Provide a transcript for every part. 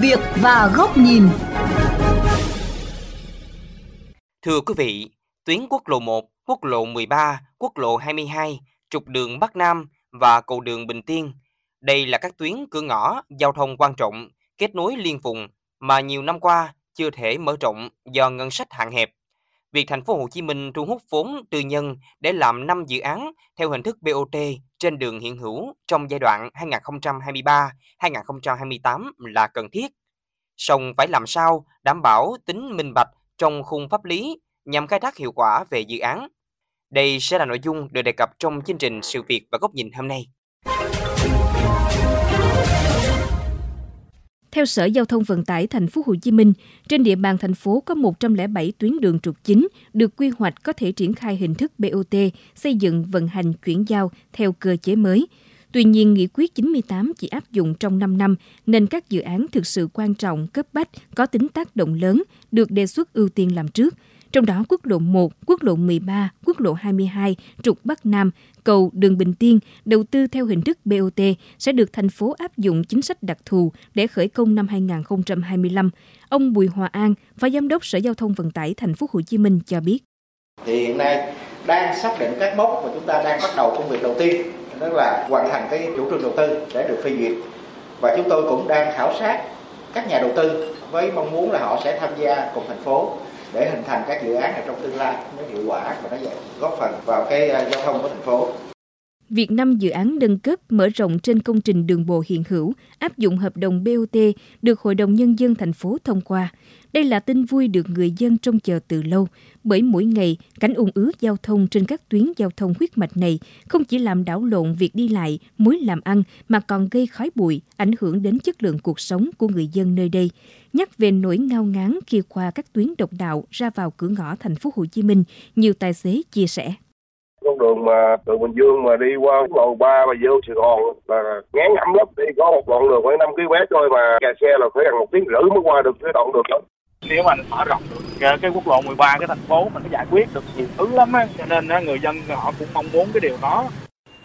việc và góc nhìn. Thưa quý vị, tuyến quốc lộ 1, quốc lộ 13, quốc lộ 22, trục đường Bắc Nam và cầu đường Bình Tiên. Đây là các tuyến cửa ngõ giao thông quan trọng, kết nối liên vùng mà nhiều năm qua chưa thể mở rộng do ngân sách hạn hẹp. Việc thành phố Hồ Chí Minh thu hút vốn tư nhân để làm 5 dự án theo hình thức BOT trên đường hiện hữu trong giai đoạn 2023-2028 là cần thiết. Song phải làm sao đảm bảo tính minh bạch trong khung pháp lý nhằm khai thác hiệu quả về dự án. Đây sẽ là nội dung được đề cập trong chương trình Sự việc và góc nhìn hôm nay. Theo Sở Giao thông Vận tải Thành phố Hồ Chí Minh, trên địa bàn thành phố có 107 tuyến đường trục chính được quy hoạch có thể triển khai hình thức BOT, xây dựng vận hành chuyển giao theo cơ chế mới. Tuy nhiên, Nghị quyết 98 chỉ áp dụng trong 5 năm, nên các dự án thực sự quan trọng, cấp bách, có tính tác động lớn, được đề xuất ưu tiên làm trước – trong đó quốc lộ 1, quốc lộ 13, quốc lộ 22, trục Bắc Nam, cầu đường Bình Tiên đầu tư theo hình thức BOT sẽ được thành phố áp dụng chính sách đặc thù để khởi công năm 2025. Ông Bùi Hòa An, Phó Giám đốc Sở Giao thông Vận tải Thành phố Hồ Chí Minh cho biết. Thì hiện nay đang xác định các mốc mà chúng ta đang bắt đầu công việc đầu tiên, đó là hoàn thành cái chủ trương đầu tư để được phê duyệt. Và chúng tôi cũng đang khảo sát các nhà đầu tư với mong muốn là họ sẽ tham gia cùng thành phố để hình thành các dự án ở trong tương lai nó hiệu quả và nó góp phần vào cái à, giao thông của thành phố. Việc năm dự án nâng cấp mở rộng trên công trình đường bộ hiện hữu, áp dụng hợp đồng BOT được Hội đồng Nhân dân thành phố thông qua. Đây là tin vui được người dân trông chờ từ lâu, bởi mỗi ngày cảnh ung ứ giao thông trên các tuyến giao thông huyết mạch này không chỉ làm đảo lộn việc đi lại, mối làm ăn mà còn gây khói bụi, ảnh hưởng đến chất lượng cuộc sống của người dân nơi đây. Nhắc về nỗi ngao ngán khi qua các tuyến độc đạo ra vào cửa ngõ thành phố Hồ Chí Minh, nhiều tài xế chia sẻ. Con đường mà từ Bình Dương mà đi qua lộ ba và vô Sài Gòn là ngán ngẩm lắm. Đi có một đoạn đường khoảng năm km thôi mà kẹt xe là phải gần một tiếng rưỡi mới qua được cái đoạn đường đó nếu mà mở rộng được cái quốc lộ 13 cái thành phố mình nó giải quyết được nhiều thứ lắm á cho nên người dân họ cũng mong muốn cái điều đó.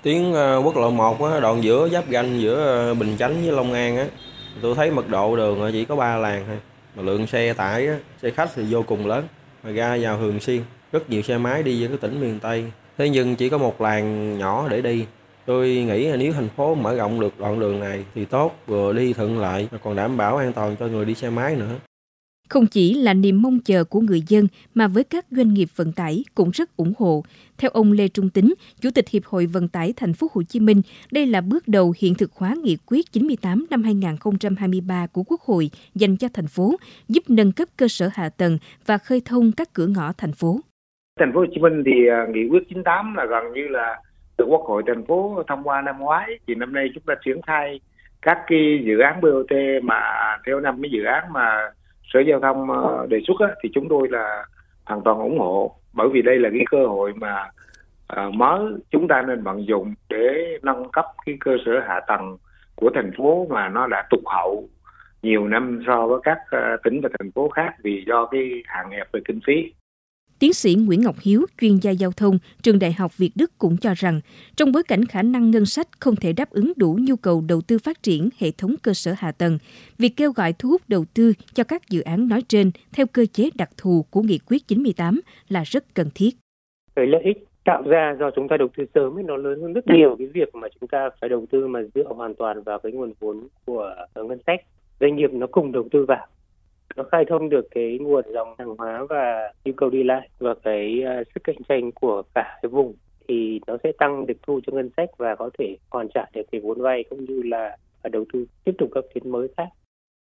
Tuyến ờ, quốc lộ 1 á, đoạn giữa giáp ranh giữa ờ, Bình Chánh với Long An á tôi thấy mật độ đường chỉ có 3 làn thôi. Mà lượng xe tải á, xe khách thì vô cùng lớn mà ra vào thường xuyên rất nhiều xe máy đi về cái tỉnh miền Tây. Thế nhưng chỉ có một làn nhỏ để đi. Tôi nghĩ là nếu thành phố mở rộng được đoạn đường này thì tốt vừa đi thuận lợi mà còn đảm bảo an toàn cho người đi xe máy nữa không chỉ là niềm mong chờ của người dân mà với các doanh nghiệp vận tải cũng rất ủng hộ. Theo ông Lê Trung Tính, Chủ tịch Hiệp hội Vận tải Thành phố Hồ Chí Minh, đây là bước đầu hiện thực hóa nghị quyết 98 năm 2023 của Quốc hội dành cho thành phố, giúp nâng cấp cơ sở hạ tầng và khơi thông các cửa ngõ thành phố. Thành phố Hồ Chí Minh thì à, nghị quyết 98 là gần như là được Quốc hội thành phố thông qua năm ngoái thì năm nay chúng ta triển khai các cái dự án BOT mà theo năm cái dự án mà sở giao thông ờ, đề xuất á, thì chúng tôi là hoàn toàn ủng hộ bởi vì đây là cái cơ hội mà à, mới chúng ta nên vận dụng để nâng cấp cái cơ sở hạ tầng của thành phố mà nó đã tụt hậu nhiều năm so với các ờ, tỉnh và thành phố khác vì do cái hạn hẹp về kinh phí. Tiến sĩ Nguyễn Ngọc Hiếu, chuyên gia giao thông, trường Đại học Việt Đức cũng cho rằng, trong bối cảnh khả năng ngân sách không thể đáp ứng đủ nhu cầu đầu tư phát triển hệ thống cơ sở hạ tầng, việc kêu gọi thu hút đầu tư cho các dự án nói trên theo cơ chế đặc thù của Nghị quyết 98 là rất cần thiết. Cái lợi ích tạo ra do chúng ta đầu tư sớm ấy nó lớn hơn rất nhiều cái việc mà chúng ta phải đầu tư mà dựa hoàn toàn vào cái nguồn vốn của ngân sách doanh nghiệp nó cùng đầu tư vào nó khai thông được cái nguồn dòng hàng hóa và nhu cầu đi lại và cái uh, sức cạnh tranh của cả cái vùng thì nó sẽ tăng được thu cho ngân sách và có thể hoàn trả được cái vốn vay cũng như là ờ, đầu tư tiếp tục các tuyến mới khác.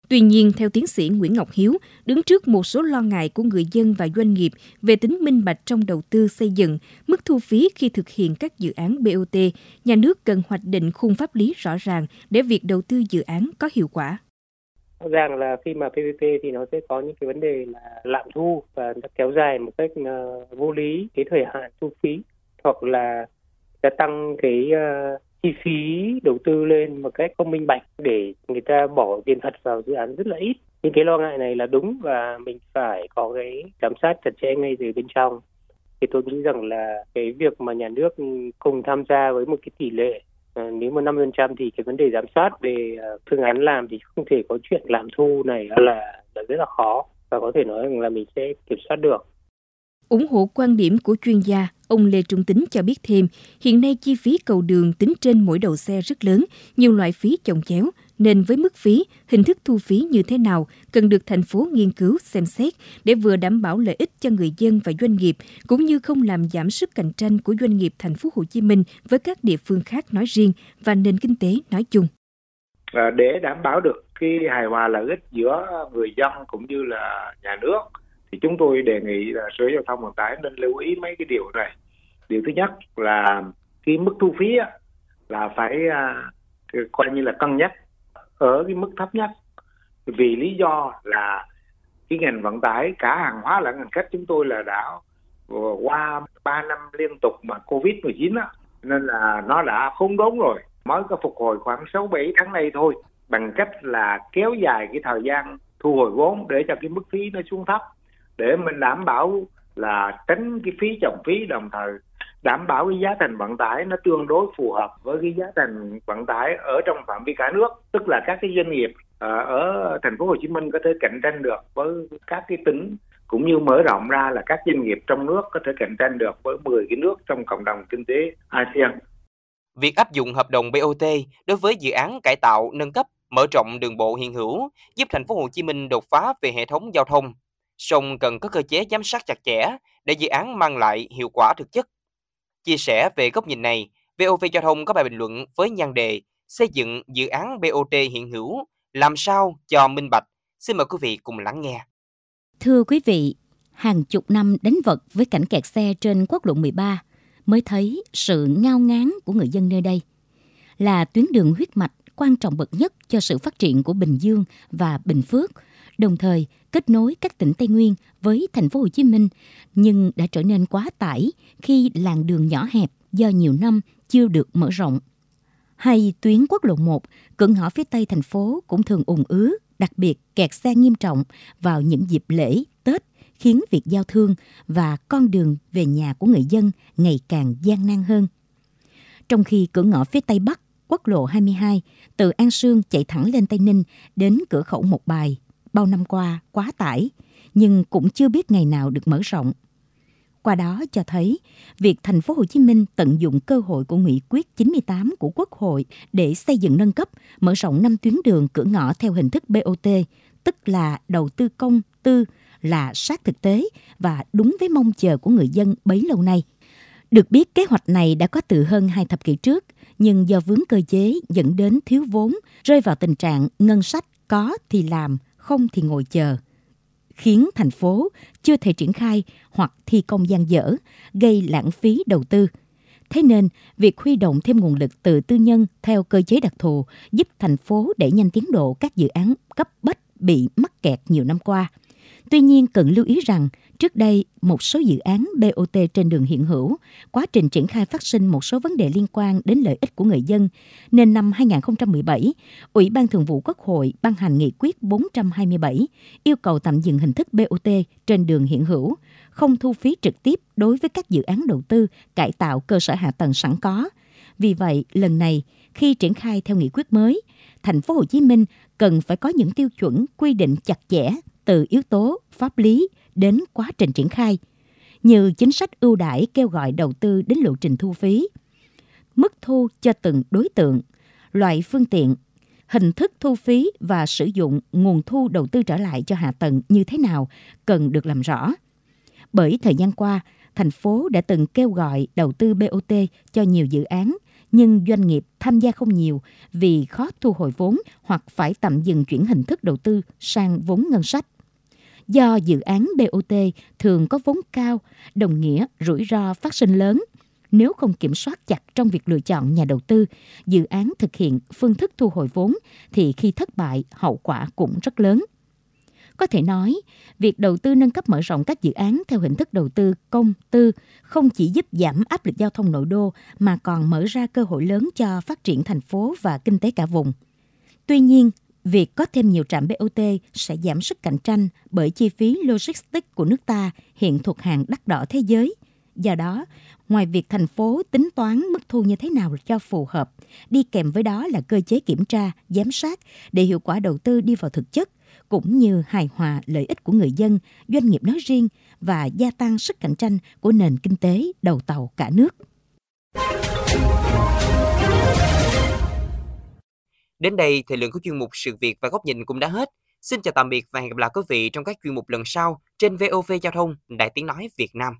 Tuy nhiên, theo tiến sĩ Nguyễn Ngọc Hiếu, đứng trước một số lo ngại của người dân và doanh nghiệp về tính minh bạch trong đầu tư xây dựng, mức thu phí khi thực hiện các dự án BOT, nhà nước cần hoạch định khung pháp lý rõ ràng để việc đầu tư dự án có hiệu quả rõ ràng là khi mà PPP thì nó sẽ có những cái vấn đề là lạm thu và nó kéo dài một cách uh, vô lý cái thời hạn thu phí hoặc là gia tăng cái uh, chi phí đầu tư lên một cách không minh bạch để người ta bỏ tiền thật vào dự án rất là ít. Những cái lo ngại này là đúng và mình phải có cái giám sát chặt chẽ ngay từ bên trong. Thì tôi nghĩ rằng là cái việc mà nhà nước cùng tham gia với một cái tỷ lệ Ờ, nếu mà 50% thì cái vấn đề giám sát về ờ, phương án làm thì không thể có chuyện làm thu này là, là rất là khó và có thể nói rằng là mình sẽ kiểm soát được. ủng hộ quan điểm của chuyên gia, ông Lê Trung Tính cho biết thêm, hiện nay chi phí cầu đường tính trên mỗi đầu xe rất lớn, nhiều loại phí chồng chéo, nên với mức phí, hình thức thu phí như thế nào cần được thành phố nghiên cứu xem xét để vừa đảm bảo lợi ích cho người dân và doanh nghiệp cũng như không làm giảm sức cạnh tranh của doanh nghiệp thành phố Hồ Chí Minh với các địa phương khác nói riêng và nền kinh tế nói chung. À, để đảm bảo được cái hài hòa lợi ích giữa người dân cũng như là nhà nước thì chúng tôi đề nghị là sở giao thông vận tải nên lưu ý mấy cái điều này điều thứ nhất là cái mức thu phí á, là phải à, coi như là cân nhắc ở cái mức thấp nhất. Vì lý do là cái ngành vận tải, cả hàng hóa lẫn hành khách chúng tôi là đã qua 3 năm liên tục mà covid 19 á, nên là nó đã khốn đốn rồi. Mới có phục hồi khoảng 6 7 tháng nay thôi, bằng cách là kéo dài cái thời gian thu hồi vốn để cho cái mức phí nó xuống thấp, để mình đảm bảo là tránh cái phí trồng phí đồng thời đảm bảo cái giá thành vận tải nó tương đối phù hợp với cái giá thành vận tải ở trong phạm vi cả nước. Tức là các cái doanh nghiệp à, ở thành phố Hồ Chí Minh có thể cạnh tranh được với các cái tỉnh cũng như mở rộng ra là các doanh nghiệp trong nước có thể cạnh tranh được với 10 cái nước trong cộng đồng kinh tế ASEAN. Việc áp dụng hợp đồng BOT đối với dự án cải tạo, nâng cấp, mở rộng đường bộ hiện hữu giúp thành phố Hồ Chí Minh đột phá về hệ thống giao thông, song cần có cơ chế giám sát chặt chẽ để dự án mang lại hiệu quả thực chất. Chia sẻ về góc nhìn này, VOV Giao thông có bài bình luận với nhan đề Xây dựng dự án BOT hiện hữu, làm sao cho minh bạch. Xin mời quý vị cùng lắng nghe. Thưa quý vị, hàng chục năm đánh vật với cảnh kẹt xe trên quốc lộ 13 mới thấy sự ngao ngán của người dân nơi đây. Là tuyến đường huyết mạch quan trọng bậc nhất cho sự phát triển của Bình Dương và Bình Phước, đồng thời kết nối các tỉnh Tây Nguyên với thành phố Hồ Chí Minh nhưng đã trở nên quá tải khi làng đường nhỏ hẹp do nhiều năm chưa được mở rộng. Hay tuyến quốc lộ 1, cửa ngõ phía tây thành phố cũng thường ùn ứ, đặc biệt kẹt xe nghiêm trọng vào những dịp lễ, Tết khiến việc giao thương và con đường về nhà của người dân ngày càng gian nan hơn. Trong khi cửa ngõ phía tây bắc, quốc lộ 22 từ An Sương chạy thẳng lên Tây Ninh đến cửa khẩu Một Bài bao năm qua quá tải, nhưng cũng chưa biết ngày nào được mở rộng. Qua đó cho thấy việc thành phố Hồ Chí Minh tận dụng cơ hội của nghị quyết 98 của Quốc hội để xây dựng nâng cấp, mở rộng năm tuyến đường cửa ngõ theo hình thức BOT, tức là đầu tư công tư là sát thực tế và đúng với mong chờ của người dân bấy lâu nay. Được biết kế hoạch này đã có từ hơn hai thập kỷ trước, nhưng do vướng cơ chế dẫn đến thiếu vốn, rơi vào tình trạng ngân sách có thì làm, không thì ngồi chờ khiến thành phố chưa thể triển khai hoặc thi công gian dở, gây lãng phí đầu tư. Thế nên, việc huy động thêm nguồn lực từ tư nhân theo cơ chế đặc thù giúp thành phố đẩy nhanh tiến độ các dự án cấp bách bị mắc kẹt nhiều năm qua. Tuy nhiên, cần lưu ý rằng Trước đây, một số dự án BOT trên đường hiện hữu, quá trình triển khai phát sinh một số vấn đề liên quan đến lợi ích của người dân, nên năm 2017, Ủy ban Thường vụ Quốc hội ban hành nghị quyết 427 yêu cầu tạm dừng hình thức BOT trên đường hiện hữu, không thu phí trực tiếp đối với các dự án đầu tư cải tạo cơ sở hạ tầng sẵn có. Vì vậy, lần này, khi triển khai theo nghị quyết mới, thành phố Hồ Chí Minh cần phải có những tiêu chuẩn quy định chặt chẽ từ yếu tố pháp lý, đến quá trình triển khai, như chính sách ưu đãi kêu gọi đầu tư đến lộ trình thu phí, mức thu cho từng đối tượng, loại phương tiện, hình thức thu phí và sử dụng nguồn thu đầu tư trở lại cho hạ tầng như thế nào cần được làm rõ. Bởi thời gian qua, thành phố đã từng kêu gọi đầu tư BOT cho nhiều dự án, nhưng doanh nghiệp tham gia không nhiều vì khó thu hồi vốn hoặc phải tạm dừng chuyển hình thức đầu tư sang vốn ngân sách do dự án BOT thường có vốn cao, đồng nghĩa rủi ro phát sinh lớn. Nếu không kiểm soát chặt trong việc lựa chọn nhà đầu tư, dự án thực hiện phương thức thu hồi vốn thì khi thất bại, hậu quả cũng rất lớn. Có thể nói, việc đầu tư nâng cấp mở rộng các dự án theo hình thức đầu tư công tư không chỉ giúp giảm áp lực giao thông nội đô mà còn mở ra cơ hội lớn cho phát triển thành phố và kinh tế cả vùng. Tuy nhiên, Việc có thêm nhiều trạm BOT sẽ giảm sức cạnh tranh bởi chi phí logistics của nước ta hiện thuộc hàng đắt đỏ thế giới. Do đó, ngoài việc thành phố tính toán mức thu như thế nào cho phù hợp, đi kèm với đó là cơ chế kiểm tra, giám sát để hiệu quả đầu tư đi vào thực chất, cũng như hài hòa lợi ích của người dân, doanh nghiệp nói riêng và gia tăng sức cạnh tranh của nền kinh tế đầu tàu cả nước. Đến đây, thời lượng của chuyên mục Sự việc và góc nhìn cũng đã hết. Xin chào tạm biệt và hẹn gặp lại quý vị trong các chuyên mục lần sau trên VOV Giao thông Đại Tiếng Nói Việt Nam.